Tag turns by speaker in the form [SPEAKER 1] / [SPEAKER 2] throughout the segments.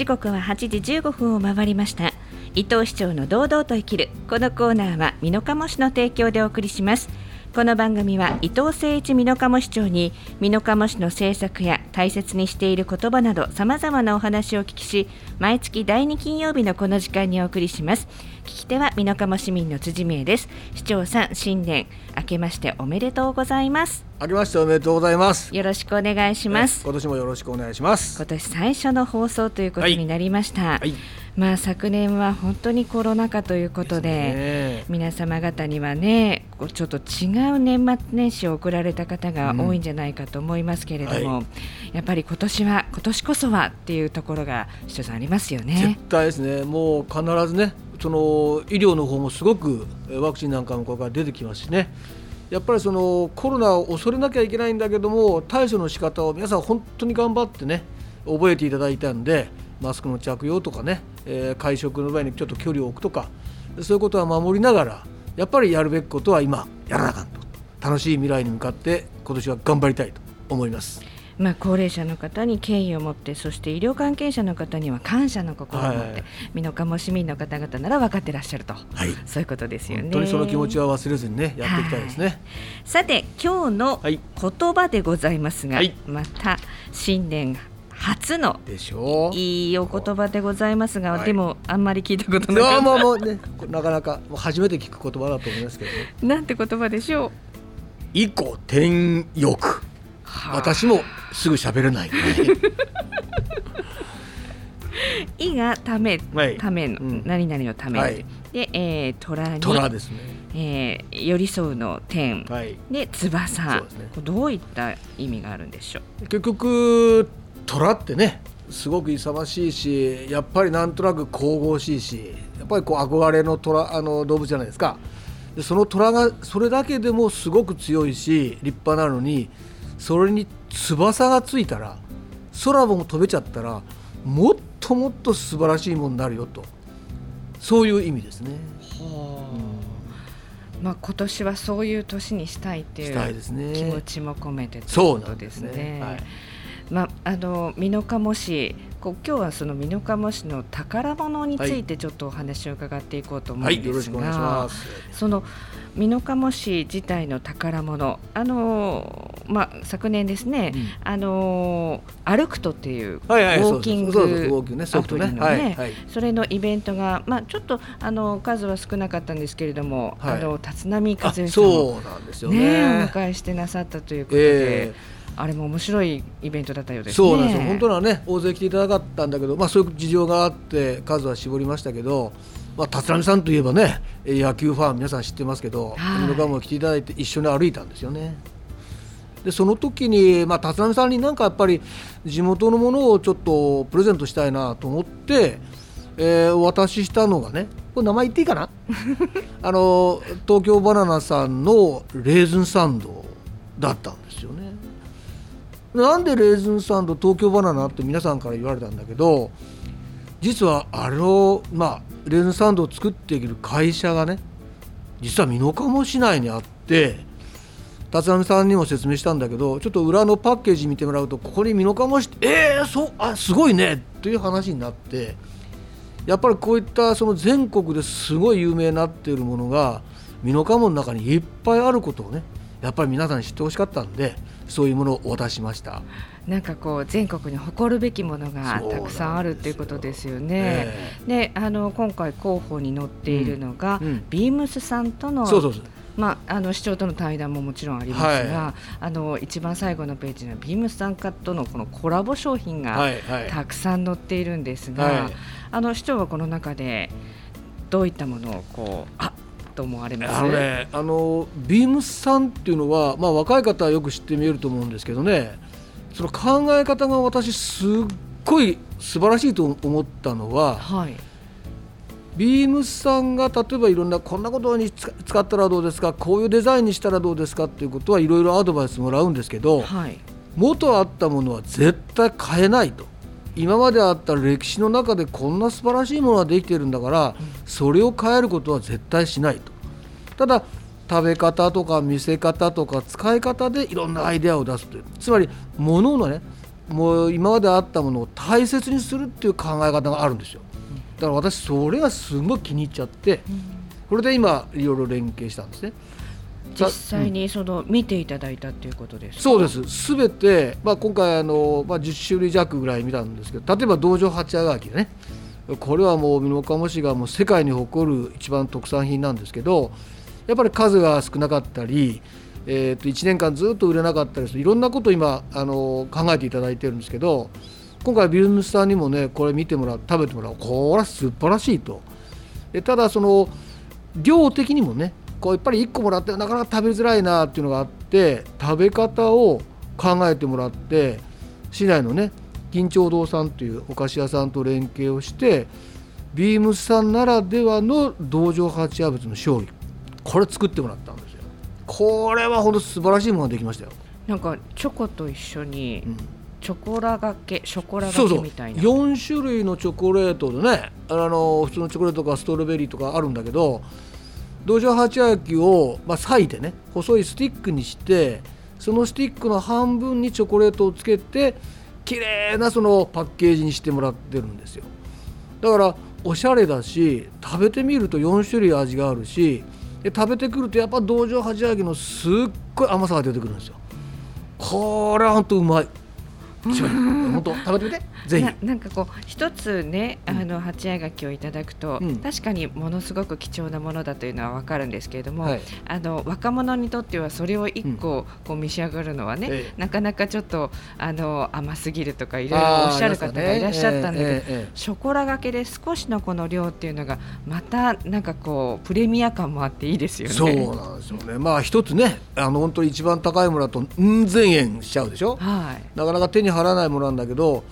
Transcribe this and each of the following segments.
[SPEAKER 1] 時刻は8時15分を回りました。伊藤市長の堂々と生きるこのコーナーは美濃加茂市の提供でお送りします。この番組は伊藤誠一美濃加茂市長に美濃加茂市の政策や大切にしている言葉などさまざまなお話をお聞きし毎月第2金曜日のこの時間にお送りします。聞き手は美濃加茂市民の辻美恵です。市長さん新年明けましておめでとうございます。
[SPEAKER 2] 明けましておめでとうございます。
[SPEAKER 1] よろしくお願いします。
[SPEAKER 2] 今年もよろしくお願いします。
[SPEAKER 1] 今年最初の放送ということになりました、
[SPEAKER 2] はい。
[SPEAKER 1] まあ昨年は本当にコロナ禍ということで
[SPEAKER 2] ね。
[SPEAKER 1] 皆様方にはねちょっと違う年末年始を送られた方が多いんじゃないかと思いますけれども、
[SPEAKER 2] うんは
[SPEAKER 1] やっぱり今年は今年こそはっていうところが市長さんありますよ
[SPEAKER 2] 絶
[SPEAKER 1] ね。
[SPEAKER 2] 対ですね。もう必ずねその医療の方もすごくワクチンなんかもこれから出てきますしねやっぱりそのコロナを恐れなきゃいけないんだけども対処の仕方を皆さん本当に頑張ってね覚えていただいたんでマスクの着用とかね、えー会食の場合にちょっと距離を置くとかそういうことは守りながらやっぱりやるべきことは今やらなあかんと楽しい未来に向かって今年は頑張りたいと思います。
[SPEAKER 1] まあ、高齢者の方に敬意を持ってそして医療関係者の方には感謝の心を持って、
[SPEAKER 2] はい
[SPEAKER 1] 美濃加茂市民の方々なら分かってらっしゃると、
[SPEAKER 2] はい
[SPEAKER 1] そういうことですよね。
[SPEAKER 2] 本当にその気持ちは忘れずにねやっていきたいですね。
[SPEAKER 1] さて今日の
[SPEAKER 2] はい
[SPEAKER 1] 言葉でございますが、
[SPEAKER 2] はい
[SPEAKER 1] また新年初の
[SPEAKER 2] でしょう。
[SPEAKER 1] いいお言葉でございますが、
[SPEAKER 2] はい
[SPEAKER 1] でもあんまり聞いたこと
[SPEAKER 2] い
[SPEAKER 1] なかった
[SPEAKER 2] やまあもうねなかなか初めて聞く言葉だと思いますけどね。
[SPEAKER 1] なんて言葉でしょう。
[SPEAKER 2] 以降天欲
[SPEAKER 1] はあ
[SPEAKER 2] 私もすぐ喋れない、ね。
[SPEAKER 1] いがため、
[SPEAKER 2] はい
[SPEAKER 1] ための、
[SPEAKER 2] うん
[SPEAKER 1] 何々のため、
[SPEAKER 2] はい
[SPEAKER 1] で、えー、虎に
[SPEAKER 2] 虎ですね。
[SPEAKER 1] えー寄り添うの天、
[SPEAKER 2] はい。
[SPEAKER 1] で翼
[SPEAKER 2] ですね
[SPEAKER 1] どういった意味があるんでしょう？
[SPEAKER 2] 結局虎ってねすごく勇ましいしやっぱりなんとなく神々しいしやっぱりこう憧れの虎あの動物じゃないですかでその虎がそれだけでもすごく強いし立派なのにそれに翼がついたら空も飛べちゃったらもっともっと素晴らしいものになるよとそういう意味ですね。
[SPEAKER 1] まあ今年はそういう年にしたいっていう。気持ちも込めてという
[SPEAKER 2] そう
[SPEAKER 1] ことで
[SPEAKER 2] すす
[SPEAKER 1] ね。
[SPEAKER 2] ね。はい
[SPEAKER 1] まあ、あの美濃加茂市こう今日はその美濃加茂市の宝物についてちょっとお話を伺っていこうと思うんですが。その美濃加茂市自体の宝物あの、まあ、昨年ですね、
[SPEAKER 2] うん
[SPEAKER 1] あの歩くとっていうウォーキングア。プリのね。それのイベントが、まあ、ちょっとあの数は少なかったんですけれども、
[SPEAKER 2] はい
[SPEAKER 1] あの立浪和
[SPEAKER 2] あ
[SPEAKER 1] 義さんをね
[SPEAKER 2] ね。
[SPEAKER 1] お迎えしてなさったということで、
[SPEAKER 2] え
[SPEAKER 1] あれも面白いイベントだったよう
[SPEAKER 2] え
[SPEAKER 1] ですね。
[SPEAKER 2] そうなんですよ。本当はね、大勢来ていただかったんだけど、まあそういう事情があって数は絞りましたけど、まあ立浪さんといえばね、え野球ファン皆さん知ってますけど、
[SPEAKER 1] はい
[SPEAKER 2] 僕はも来ていただいて一緒に歩いたんですよね。でその時に、まあ、立浪さんになんかやっぱり地元のものをちょっとプレゼントしたいなと思って、えーお渡ししたのがねこれ名前言っていいかな？あの東京バナナさんのレーズンサンドだったんです。なんでレーズンサンド東京バナナって皆さんから言われたんだけど実はあれをまあレーズンサンドを作っている会社がね実は美濃加茂市内にあって立浪さんにも説明したんだけどちょっと裏のパッケージ見てもらうとここに美濃加茂市ってえー、そうあすごいねっていう話になってやっぱりこういったその全国ですごい有名になっているものが美濃加茂の中にいっぱいあることをねやっぱり皆さんに知ってほしかったんでそういうものをお渡ししました。
[SPEAKER 1] なんかこう全国に誇るべきものがたくさんあるっていうことですよね。であの今回候補に載っているのが、
[SPEAKER 2] うん。うん。
[SPEAKER 1] ビームスさんとの
[SPEAKER 2] そうそうそう。
[SPEAKER 1] まあ、あの市長との対談ももちろんありますが、
[SPEAKER 2] は
[SPEAKER 1] あの一番最後のページにはビームスさんとのこのコラボ商品が
[SPEAKER 2] はいはい。
[SPEAKER 1] たくさん載っているんですが、
[SPEAKER 2] はい。
[SPEAKER 1] あの市長はこの中でどういったものをこうあと思われます
[SPEAKER 2] あのね、あのビームスさんっていうのは、まあ、若い方はよく知って見えると思うんですけどね。その考え方が私すっごい素晴らしいと思ったのは
[SPEAKER 1] はい。
[SPEAKER 2] ビームスさんが例えばいろんなこんなことに使使ったらどうですかこういうデザインにしたらどうですかっていうことはいろいろアドバイスもらうんですけど
[SPEAKER 1] はい。
[SPEAKER 2] 元あったものは絶対変えないと。今まであった歴史の中でこんな素晴らしいものができているんだから、それを変えることは絶対しないと。ただ食べ方とか見せ方とか使い方でいろんなアイデアを出すという。つまり物のねもう今まであったものを大切にするっていう考え方があるんですよ。だから私それがすごい気に入っちゃってこれで今いろいろ連携したんですね。
[SPEAKER 1] 実際にその見ていただいたっていうことですか、
[SPEAKER 2] そうです。すべて、まあ、今回あの、まあ、10種類弱ぐらい見たんですけど例えば道場八あがきねこれはもう美濃加茂市がもう世界に誇る一番特産品なんですけどやっぱり数が少なかったり、えー、と1年間ずっと売れなかったりするいろんなことを今あの考えていただいてるんですけど今回ビジネスさんにもねこれ見てもらう食べてもらうこれは素晴らしいと。でただその量的にもねこうやっぱり1個もらってなかなか食べづらいなっていうのがあって食べ方を考えてもらって市内のね金長堂さんというお菓子屋さんと連携をしてビームスさんならではの道場八夜物の勝利。これ作ってもらったんですよ。これは本当素晴らしいものができましたよ。
[SPEAKER 1] なんかチョコと一緒に、うん。チョコラがけショコラがけみたいな。
[SPEAKER 2] そうそう4種類のチョコレートでねあの普通のチョコレートとかストロベリーとかあるんだけど道場八焼きを、まあ、裂いてね細いスティックにしてそのスティックの半分にチョコレートをつけて綺麗なそのパッケージにしてもらってるんですよ。だからおしゃれだし食べてみると4種類味があるしで食べてくるとやっぱ道場八揚げのすっごい甘さが出てくるんですよ。これはほんとうまい。本当食べてみて。ぜ
[SPEAKER 1] ひ。なんかこう一つねあの八重垣をいただくと、うん、確かにものすごく貴重なものだというのはわかるんですけれども、はい、あの若者にとってはそれを一個こう召し上がるのはね、うん、なかなかちょっとあの甘すぎるとかいろいろおっしゃる方がいらっしゃったんだけど、ね。えー、ショコラがけで少しのこの量っていうのがまたなんかこうプレミア感もあっていいですよね。
[SPEAKER 2] そうなんですよね。まあ一つねあの本当に一番高いものだとうん千円しちゃうでしょ。はい。なかなか手に入らないものなんだけど。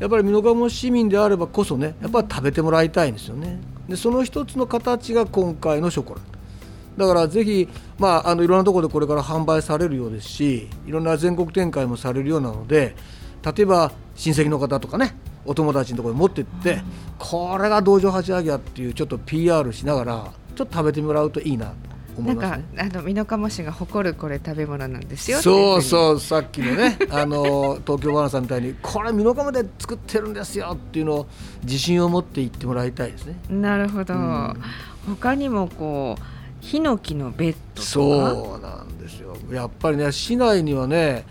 [SPEAKER 2] やっぱり美濃加茂市民であればこそねやっぱり食べてもらいたいんですよねでその一つの形が今回のショコラだからぜひ、まあ、あのいろんなところでこれから販売されるようですしいろんな全国展開もされるようなので例えば親戚の方とかねお友達のところに持ってって、うん、これが道場八揚げやっていうちょっと PR しながらちょっと食べてもらうといいなと
[SPEAKER 1] なんかあの美濃加茂市が誇るこれ食べ物なんですよ
[SPEAKER 2] そうそうさっきのね あの東京バナさんみたいにこれ美濃加茂で作ってるんですよっていうのを自信を持って言ってもらいたいですね。
[SPEAKER 1] なるほど、うん、他にもこうヒノキのベッド
[SPEAKER 2] そうなんですよ。やっぱりね市内にはね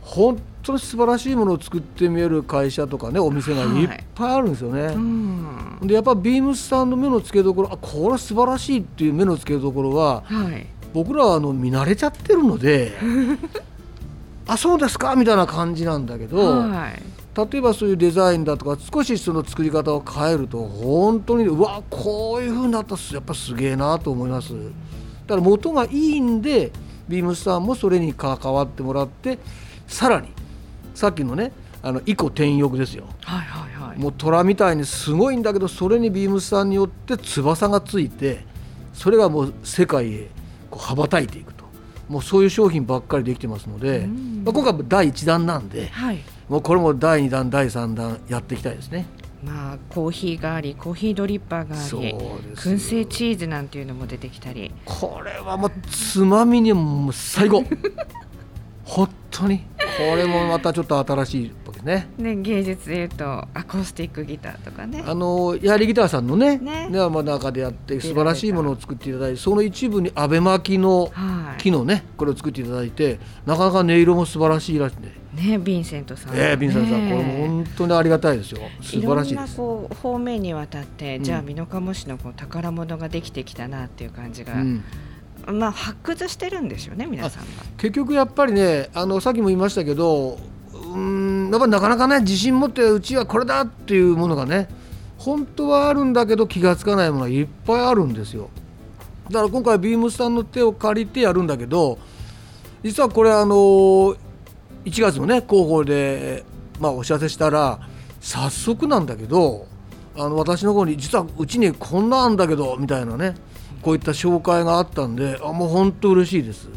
[SPEAKER 2] 本当に素晴らしいものを作ってみえる会社とかねお店がいっぱいあるんですよね。はい、うん、でやっぱビームスさんの目の付けどころあこれは素晴らしいっていう目の付けどころは、はい、僕らはあの見慣れちゃってるので あそうですかみたいな感じなんだけど、はい、例えばそういうデザインだとか少しその作り方を変えると本当にうわこういうふうになったらやっぱすげえなと思います。だから元がいいんでビームスさんもそれに関わってもらってさらにさっきのねあの以降転翼ですよ、はいはいはい、もう虎みたいにすごいんだけどそれにビームスさんによって翼がついてそれがもう世界へこう羽ばたいていくと。もうそういう商品ばっかりできてますので、まあ、今回第1弾なんで、はい、もうこれも第2弾第3弾やっていきたいですね。
[SPEAKER 1] まあ、コーヒーがありコーヒードリッパーがあり燻製チーズなんていうのも出てきたり。
[SPEAKER 2] これはもうつまみにも最高。本当にこれもまたちょっと新しいね。
[SPEAKER 1] ね芸術でいうとアコースティックギターとかね。
[SPEAKER 2] あのやはりギターさんのねね。ねま中でやって素晴らしいものを作っていただいてその一部にアベマキの木のね、これを作っていただいてなかなか音色も素晴らしいらしい。ね
[SPEAKER 1] ねヴィンセントさん、
[SPEAKER 2] えー、ヴィンセントさん、これも本当にありがたいですよ。素晴らしいです。
[SPEAKER 1] こう方面にわたって、じゃあ美濃加茂市のこう宝物ができてきたなっていう感じが、うんまあ、発掘してるんですよね皆さんが。
[SPEAKER 2] 結局やっぱりねあのさっきも言いましたけどうんやっぱりなかなかね自信持ってうちはこれだっていうものがね本当はあるんだけど気が付かないものがいっぱいあるんですよ。だから今回ビームスさんの手を借りてやるんだけど実はこれあの1月のね広報で、まあ、お知らせしたら早速なんだけどあの私の方に実はうちにこんなあんだけどみたいなね。こういった紹介があったんであもう本当嬉しいです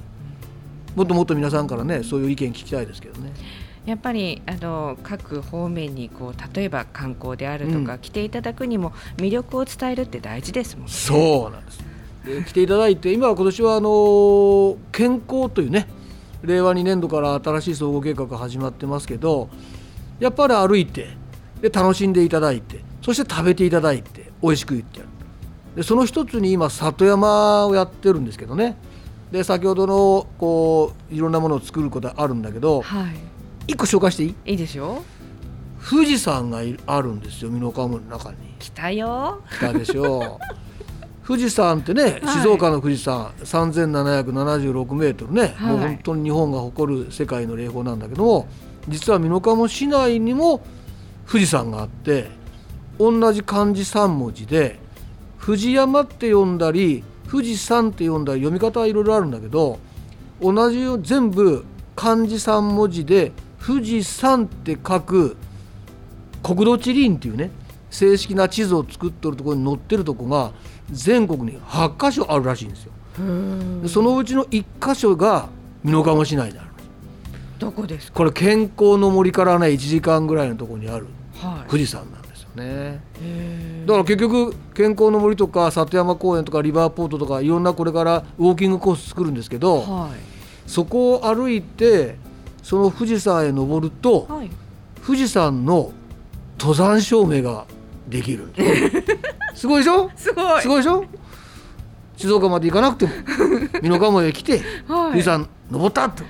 [SPEAKER 2] もっともっと皆さんからねそういう意見聞きたいですけどね。
[SPEAKER 1] やっぱりあの各方面にこう例えば観光であるとか、うん、来ていただくにも魅力を伝えるって大事ですもんね。
[SPEAKER 2] そうなんですで来ていただいて今は今年はあの健康というね令和2年度から新しい総合計画が始まってますけどやっぱり歩いてで楽しんでいただいてそして食べていただいて美味しく言ってやるでその一つに今里山をやってるんですけどね。で先ほどのこういろんなものを作ることあるんだけど
[SPEAKER 1] はい。
[SPEAKER 2] 一個紹介していい？
[SPEAKER 1] いいですよ
[SPEAKER 2] 富士山がいあるんですよ美濃加茂の中に。
[SPEAKER 1] 来たよ。
[SPEAKER 2] 来たでしょう。富士山ってね、
[SPEAKER 1] はい。
[SPEAKER 2] 静岡の富士山3776メートルね、
[SPEAKER 1] はい。
[SPEAKER 2] もう本当に日本が誇る世界の霊峰なんだけども実は美濃加茂市内にも富士山があって同じ漢字3文字で富士山って読んだり富士山って読んだり読み方はいろいろあるんだけど同じよ全部漢字3文字で富士山って書く国土地理院っていうね正式な地図を作っとるところに載ってるとこが全国に8箇所あるらしいんですよ。でそのうちの1箇所が美濃加茂市内にある。
[SPEAKER 1] どこですか？
[SPEAKER 2] これ健康の森からね1時間ぐらいのところにある
[SPEAKER 1] はい。
[SPEAKER 2] 富士山なんですよね。だから結局健康の森とか里山公園とかリバーポートとかいろんなこれからウォーキングコース作るんですけど
[SPEAKER 1] はい。
[SPEAKER 2] そこを歩いてその富士山へ登ると
[SPEAKER 1] はい。
[SPEAKER 2] 富士山の登山証明ができる。す すごいでしょ？
[SPEAKER 1] すごい。
[SPEAKER 2] すごいでしょ？静岡まで行かなくても 美濃加茂へ来て
[SPEAKER 1] はい。
[SPEAKER 2] 富士山登ったと。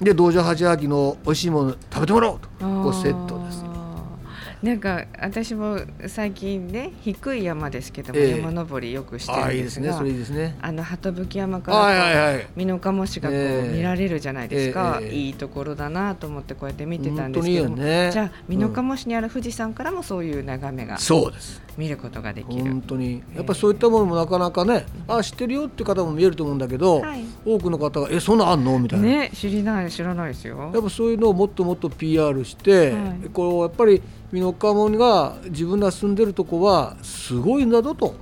[SPEAKER 2] で道場八秋の美味しいもの食べてもらおうと。こうセット
[SPEAKER 1] なんか私も最近ね低い山ですけども、
[SPEAKER 2] ええ。
[SPEAKER 1] 山登りよくしてるんですが
[SPEAKER 2] いいですね。ね。
[SPEAKER 1] あの鳩吹山から
[SPEAKER 2] はいはいはい。
[SPEAKER 1] 美濃加茂市がこう、
[SPEAKER 2] ええ。
[SPEAKER 1] 見られるじゃないですか、
[SPEAKER 2] ええ
[SPEAKER 1] いいところだなと思ってこうやって見てたんですけども、
[SPEAKER 2] よね。
[SPEAKER 1] じゃあ美濃加茂市にある富士山からもそういう眺めが。
[SPEAKER 2] そうです
[SPEAKER 1] 見ることができる。
[SPEAKER 2] 本当に。やっぱりそういったものもなかなかねあ知ってるよって方も見えると思うんだけど、
[SPEAKER 1] はい。
[SPEAKER 2] 多くの方が「えそんなんあんの?」みたいな、
[SPEAKER 1] ね知りない知らないですよ。
[SPEAKER 2] やっぱそういうのをもっともっと PR して、
[SPEAKER 1] はい。
[SPEAKER 2] こうやっぱり美濃加茂が自分が住んでるとこはすごいんだぞと。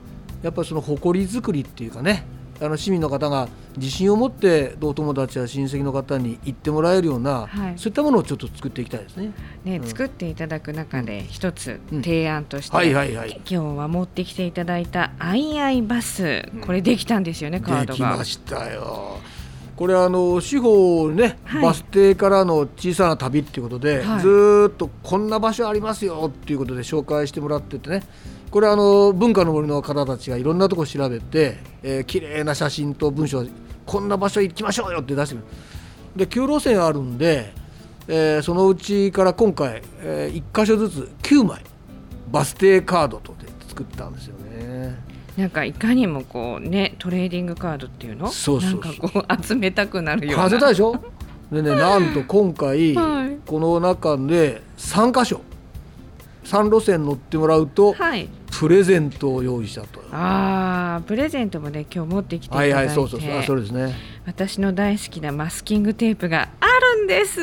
[SPEAKER 2] やっぱりその誇り作りっていうかねあの市民の方が自信を持ってお友達や親戚の方に言ってもらえるような、
[SPEAKER 1] はい
[SPEAKER 2] そういったものをちょっと作っていきたいですね。
[SPEAKER 1] ね、
[SPEAKER 2] うん
[SPEAKER 1] 作っていただく中で一つ
[SPEAKER 2] うん
[SPEAKER 1] 提案として、
[SPEAKER 2] はいはいはい。
[SPEAKER 1] 今日は持ってきていただいたアイアイバス、これできたんですよねカー
[SPEAKER 2] で
[SPEAKER 1] ドが
[SPEAKER 2] きま。したよ。これあの司法ね、
[SPEAKER 1] はい
[SPEAKER 2] バス停からの小さな旅っていうことで、
[SPEAKER 1] はい
[SPEAKER 2] ずーっとこんな場所ありますよっていうことで紹介してもらっててねこれあの文化の森の方たちがいろんなとこ調べて、えー、綺麗な写真と文章こんな場所行きましょうよって出してくる。で9路線あるんで、えーそのうちから今回、え1箇所ずつ9枚バス停カードとで作ったんですよね。
[SPEAKER 1] なんかいかにもこうねトレーディングカードっていうの？
[SPEAKER 2] そうそうそう。
[SPEAKER 1] なんかこう集めたくなるような。
[SPEAKER 2] 風たでしょ？でね なんと今回、
[SPEAKER 1] はい。
[SPEAKER 2] この中で3箇所。3路線乗ってもらうと
[SPEAKER 1] はい
[SPEAKER 2] プレゼントを用意したと。
[SPEAKER 1] あープレゼントもね今日持ってきていただいて、
[SPEAKER 2] はいはいそうそうそう。あそれですね。
[SPEAKER 1] 私の大好きなマスキングテープがあるんです。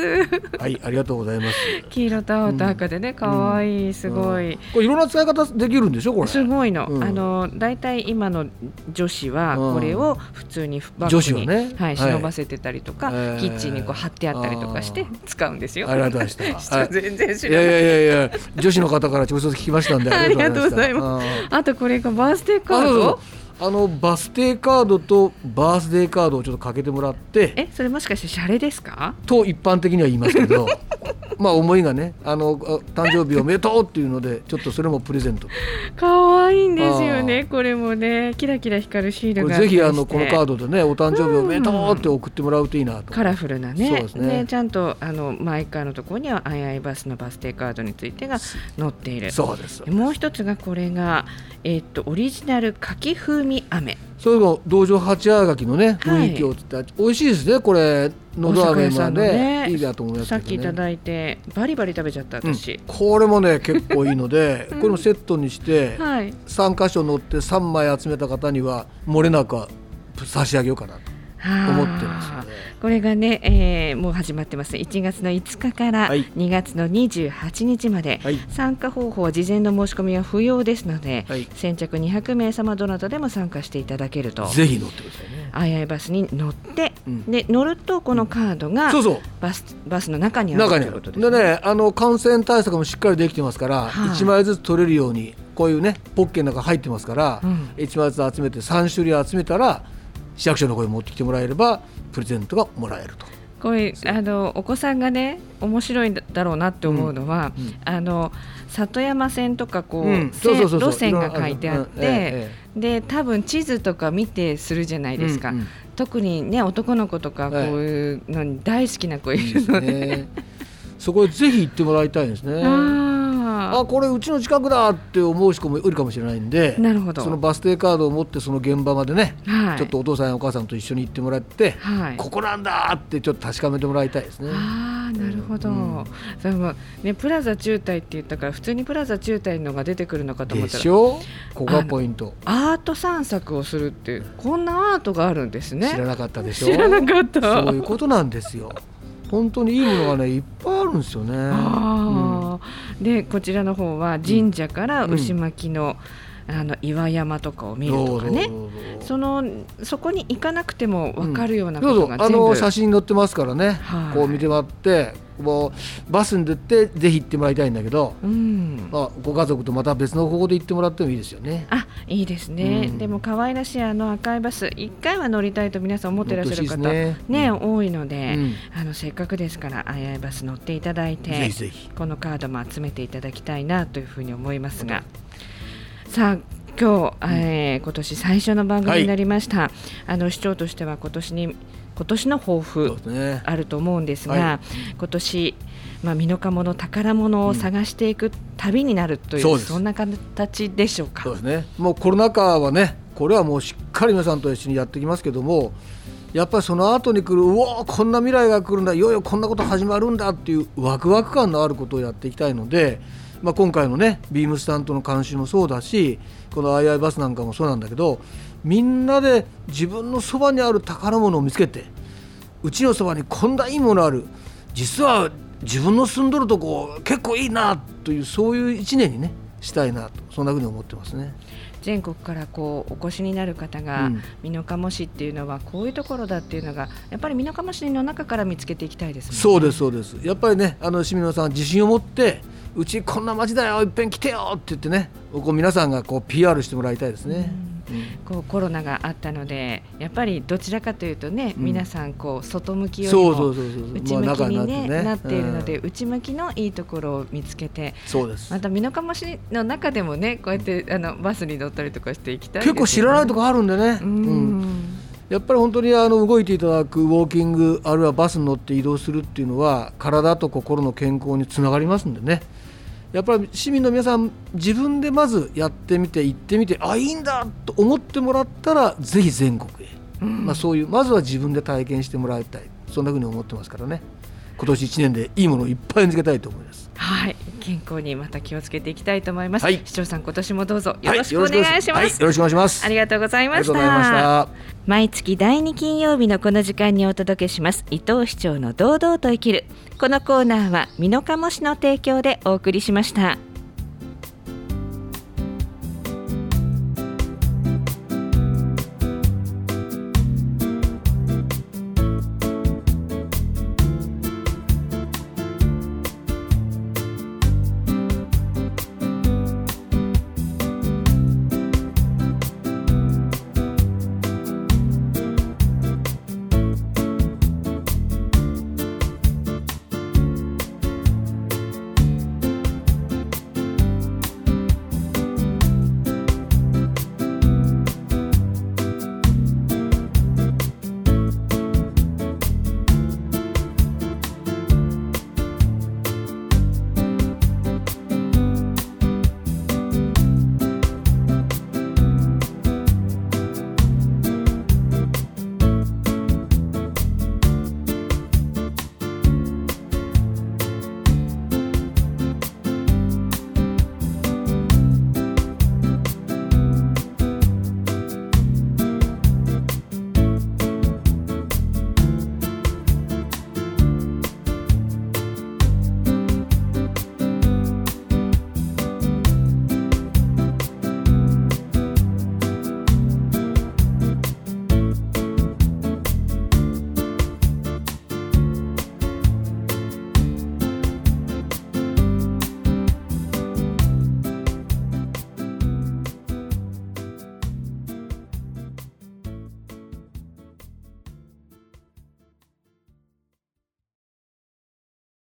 [SPEAKER 2] はいありがとうございます。
[SPEAKER 1] 黄色と青と赤でね可愛いすごい、
[SPEAKER 2] うん。これいろんな使い方できるんでしょこれ。
[SPEAKER 1] すごいの、
[SPEAKER 2] うん。
[SPEAKER 1] あの大体今の女子は
[SPEAKER 2] うん。
[SPEAKER 1] これを普通にバッ
[SPEAKER 2] 女
[SPEAKER 1] グに、
[SPEAKER 2] 子はね。
[SPEAKER 1] はい、
[SPEAKER 2] はい。
[SPEAKER 1] 忍ばせてたりとか、
[SPEAKER 2] えー。
[SPEAKER 1] キッチンにこう貼ってあったりとかして使うんですよ。
[SPEAKER 2] ありがとうございました。はい
[SPEAKER 1] 全然知
[SPEAKER 2] い
[SPEAKER 1] らない。
[SPEAKER 2] やいやいやいや女子の方から直接聞きましたんで
[SPEAKER 1] ありがとうござい
[SPEAKER 2] ま
[SPEAKER 1] すあとこれがバースデーカード？
[SPEAKER 2] あのバス停カードとバースデーカードをちょっとかけてもらって。
[SPEAKER 1] えそれもしかしてシャレですか？
[SPEAKER 2] と一般的には言いますけど まあ思いがねあのあ誕生日おめでとうっていうので ちょっとそれもプレゼント。
[SPEAKER 1] 可愛いんですよねこれもね。キラキラ光るシールが
[SPEAKER 2] ぜひあのこのカードでねお誕生日おめでとうって送ってもらうといいなと。
[SPEAKER 1] カラフルなね。
[SPEAKER 2] そうですね。
[SPEAKER 1] ちゃんとあのマイカーのところにはアイアイバスのバス停カードについてが載っている。
[SPEAKER 2] そうです。
[SPEAKER 1] もう一つがこれが、えっとオリジナル柿風味飴
[SPEAKER 2] そういうの道場八あがきのね
[SPEAKER 1] はい。
[SPEAKER 2] 雰囲気をつって、美味しいですねこれ。のど飴も
[SPEAKER 1] お酒屋さんのね
[SPEAKER 2] ねいいなと思いますね。
[SPEAKER 1] っきいただいてバリバリ食べちゃった私、
[SPEAKER 2] これもね結構いいので、
[SPEAKER 1] うん。
[SPEAKER 2] これもセットにして
[SPEAKER 1] はい。
[SPEAKER 2] 3箇所乗って3枚集めた方には漏れなく差し上げようかなと思ってますね。
[SPEAKER 1] これがね、えーもう始まってます。1月の5日から
[SPEAKER 2] はい。
[SPEAKER 1] 2月の28日まで、
[SPEAKER 2] はい。
[SPEAKER 1] 参加方法は事前の申し込みは不要ですので、
[SPEAKER 2] はい。
[SPEAKER 1] 先着200名様どなたでも参加していただけると。
[SPEAKER 2] ぜひ乗ってくださいね。
[SPEAKER 1] アイアイバスに乗って、
[SPEAKER 2] うん。
[SPEAKER 1] で乗るとこのカードが
[SPEAKER 2] そうそう。
[SPEAKER 1] バスバスの中にあるということです
[SPEAKER 2] でねあの感染対策もしっかりできてますから、
[SPEAKER 1] はい。
[SPEAKER 2] 1枚ずつ取れるようにこういうねポッケの中入ってますから、
[SPEAKER 1] うん。
[SPEAKER 2] 1枚ずつ集めて3種類集めたら市役所の方に持ってきてもらえればプレゼントがもらえると。
[SPEAKER 1] これあのお子さんがね面白いんだろうなって思うのは、うんうん、あの里山線とかこう,、路線が書いてあって、で多分地図とか見てするじゃないですか、うんうん、特にね男の子とかこういうのに大好きな子いるので、ね、
[SPEAKER 2] そこへぜひ行ってもらいたいですね。あこれうちの近くだって思う人もいるかもしれないんで
[SPEAKER 1] なるほど。
[SPEAKER 2] そのバス停カードを持ってその現場までね、はい、ちょっとお父さんやお母さんと一緒に行ってもらって、はい、ここなんだってちょっと確かめてもらいたいですね。
[SPEAKER 1] あなるほど、うん、それもねプラザ中退って言ったから普通にプラザ中退のが出てくるのかと思ったら
[SPEAKER 2] でしょ？ここがポイント。
[SPEAKER 1] アート散策をするってこんなアートがあるんですね。
[SPEAKER 2] 知らなかったでしょ？
[SPEAKER 1] 知らなかった。
[SPEAKER 2] そういうことなんですよ。本当にいいものがねいっぱいあるんですよね。
[SPEAKER 1] うん、でこちらの方は神社から牛巻の、うん、あの岩山とかを見るとかね。そのそこに行かなくても分かるようなことが全部、
[SPEAKER 2] うん、あの写真載ってますからね、はい、こう見てもらってもうバスに出てぜひ行ってもらいたいんだけど、うん、まあ、ご家族とまた別の方法で行ってもらってもいいですよね。
[SPEAKER 1] あいいですね、うん、でも可愛らしいあの赤いバス1回は乗りたいと皆さん思ってらっしゃる方ね、ねうん、多いので、あのせっかくですからあやいバス乗っていただいてこのカードも集めていただきたいなというふうに思いますが。さあ今日、えー、今年最初の番組になりました、はい、あの市長としては今年に今年の抱負あると思うんですが、ねはい、今年まあ、美濃加茂の宝物を探していく旅になるという、うん、そんな形でしょうか？
[SPEAKER 2] そうですね。もうコロナ禍はねこれはもうしっかり皆さんと一緒にやっていきますけどもやっぱりその後に来るうわこんな未来が来るんだいよいよこんなこと始まるんだっていうワクワク感のあることをやっていきたいので、まあ、今回のねビームスタントの監修もそうだしこの II バスなんかもそうなんだけどみんなで自分のそばにある宝物を見つけてうちのそばにこんないいものある。実は自分の住んどるとこ結構いいなというそういう一年にねしたいなと。そんなふうに思ってますね。
[SPEAKER 1] 全国からこうお越しになる方が美濃加茂市っていうのはこういうところだっていうのがやっぱり美濃加茂市の中から見つけていきたいです、ね、
[SPEAKER 2] そうですそうです。やっぱりねあの市民のさん自信を持ってうちこんな街だよいっぺん来てよって言ってねこう皆さんがこう PR してもらいたいですね。
[SPEAKER 1] うん。こうコロナがあったのでやっぱりどちらかというとね、皆さんこう外向きよりも内向きに、ねなっているので、内向きのいいところを見つけて
[SPEAKER 2] そうです。
[SPEAKER 1] また美濃加茂市の中でもねこうやってあのバスに乗ったりとかしていきたい、
[SPEAKER 2] ね、結構知らないとこあるんでね。うんやっぱり本当にあの動いていただくウォーキングあるいはバスに乗って移動するっていうのは体と心の健康につながりますんでね。やっぱり市民の皆さん自分でまずやってみて行ってみてあいいんだと思ってもらったらぜひ全国へ、うん、まあ、そういうまずは自分で体験してもらいたい。そんなふうに思ってますからね。今年1年でいいものをいっぱい見つけたいと思います
[SPEAKER 1] はい。健康にまた気をつけていきたいと思います、はい、市長さん今年もどうぞよろしくお願いします、はい、
[SPEAKER 2] よろしくお願いします。
[SPEAKER 1] ありがとうございました。毎月第2金曜日のこの時間にお届けします。伊藤市長の堂々と生きる。このコーナーは美濃加茂市の提供でお送りしました。